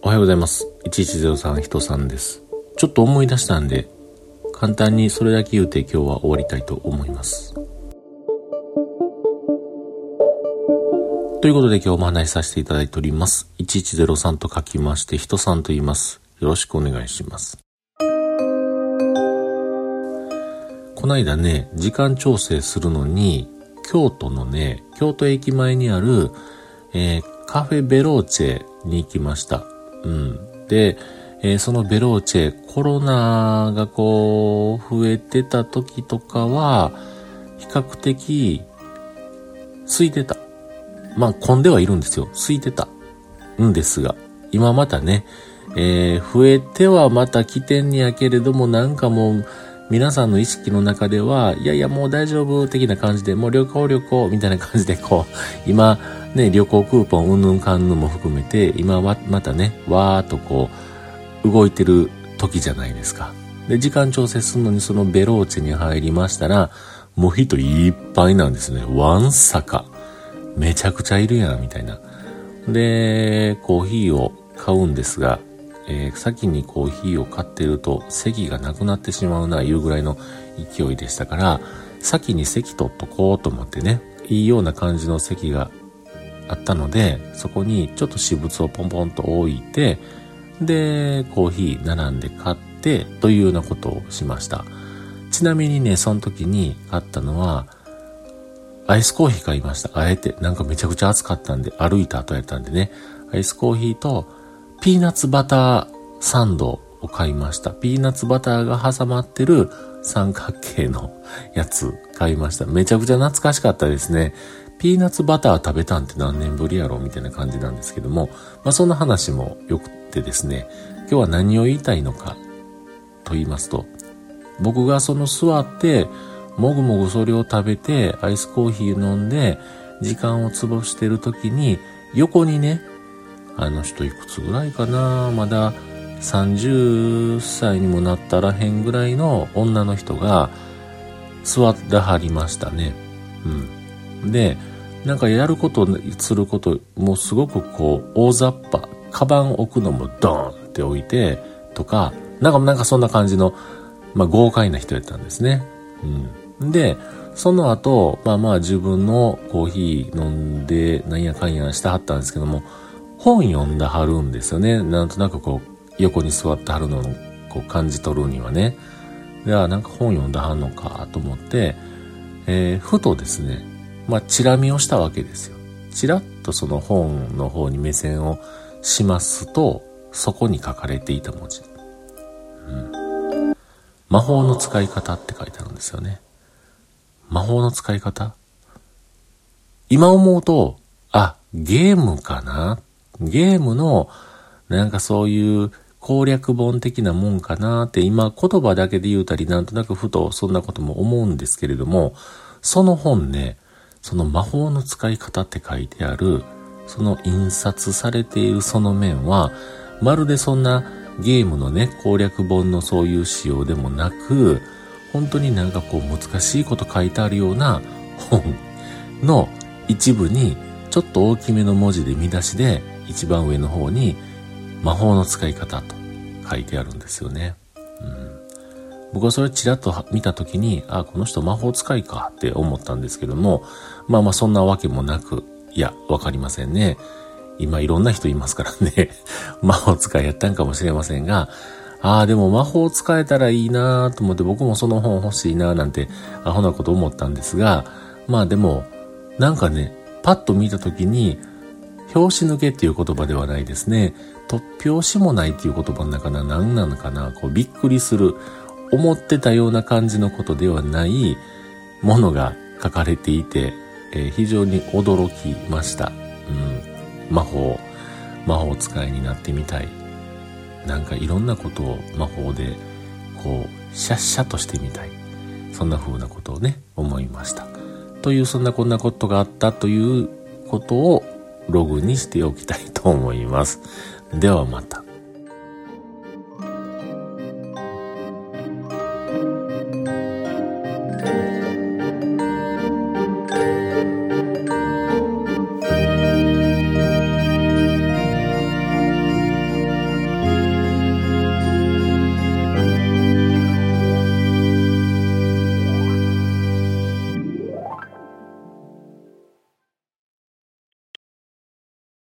おはようございます。1103人さんです。ちょっと思い出したんで、簡単にそれだけ言うて今日は終わりたいと思います。ということで今日も話しさせていただいております。1103と書きまして、人さんと言います。よろしくお願いします。こないだね、時間調整するのに、京都のね、京都駅前にある、えー、カフェベローチェに行きました。うん。で、えー、そのベローチェ、コロナがこう、増えてた時とかは、比較的、空いてた。まあ、混んではいるんですよ。空いてた。んですが、今またね、えー、増えてはまた起点にやけれども、なんかもう、皆さんの意識の中では、いやいやもう大丈夫的な感じで、もう旅行旅行みたいな感じでこう、今ね、旅行クーポンうんぬんかんぬんも含めて、今はまたね、わーっとこう、動いてる時じゃないですか。で、時間調整するのにそのベローチェに入りましたら、もう人いっぱいなんですね。ワンサカ。めちゃくちゃいるやん、みたいな。で、コーヒーを買うんですが、えー、先にコーヒーを買ってると席がなくなってしまうな、いうぐらいの勢いでしたから、先に席取っとこうと思ってね、いいような感じの席があったので、そこにちょっと私物をポンポンと置いて、で、コーヒー並んで買って、というようなことをしました。ちなみにね、その時に買ったのは、アイスコーヒー買いました。あえて、なんかめちゃくちゃ暑かったんで、歩いた後やったんでね、アイスコーヒーと、ピーナッツバターサンドを買いました。ピーナッツバターが挟まってる三角形のやつ買いました。めちゃくちゃ懐かしかったですね。ピーナッツバター食べたんって何年ぶりやろみたいな感じなんですけども、まあそんな話もよくてですね、今日は何を言いたいのかと言いますと、僕がその座って、もぐもぐそれを食べて、アイスコーヒー飲んで、時間を潰してる時に、横にね、あの人いくつぐらいかな？まだ30歳にもなったらへんぐらいの女の人が座ってはりましたね。うん。で、なんかやること、すること、もうすごくこう、大雑把。カバン置くのもドーンって置いて、とか、なんか、なんかそんな感じの、まあ豪快な人やったんですね。うん。で、その後、まあまあ自分のコーヒー飲んで、なんやかんやしてはったんですけども、本読んだはるんですよね。なんとなくこう、横に座ってはるのをこう感じ取るにはね。では、なんか本読んだはんのかと思って、えー、ふとですね、まあ、チラ見をしたわけですよ。チラッとその本の方に目線をしますと、そこに書かれていた文字。うん。魔法の使い方って書いてあるんですよね。魔法の使い方？今思うと、あ、ゲームかな？ゲームの、なんかそういう攻略本的なもんかなって今言葉だけで言うたりなんとなくふとそんなことも思うんですけれども、その本ね、その魔法の使い方って書いてある、その印刷されているその面は、まるでそんなゲームのね、攻略本のそういう仕様でもなく、本当になんかこう難しいこと書いてあるような本の一部にちょっと大きめの文字で見出しで一番上の方に魔法の使い方と書いてあるんですよね。うん、僕はそれちらっと見た時に、あ、この人魔法使いかって思ったんですけども、まあまあそんなわけもなく、いや、わかりませんね。今いろんな人いますからね。魔法使いやったんかもしれませんが、ああ、でも魔法使えたらいいなと思って僕もその本欲しいななんてアホなこと思ったんですが、まあでも、なんかね、パッと見た時に、拍子抜けっていう言葉ではないですね。突拍子もないっていう言葉の中では何なのかなこうびっくりする。思ってたような感じのことではないものが書かれていて、えー、非常に驚きました。うん。魔法、魔法使いになってみたい。なんかいろんなことを魔法で、こう、シャッシャとしてみたい。そんな風なことをね、思いました。という、そんなこんなことがあったということをログにしておきたいと思います。ではまた。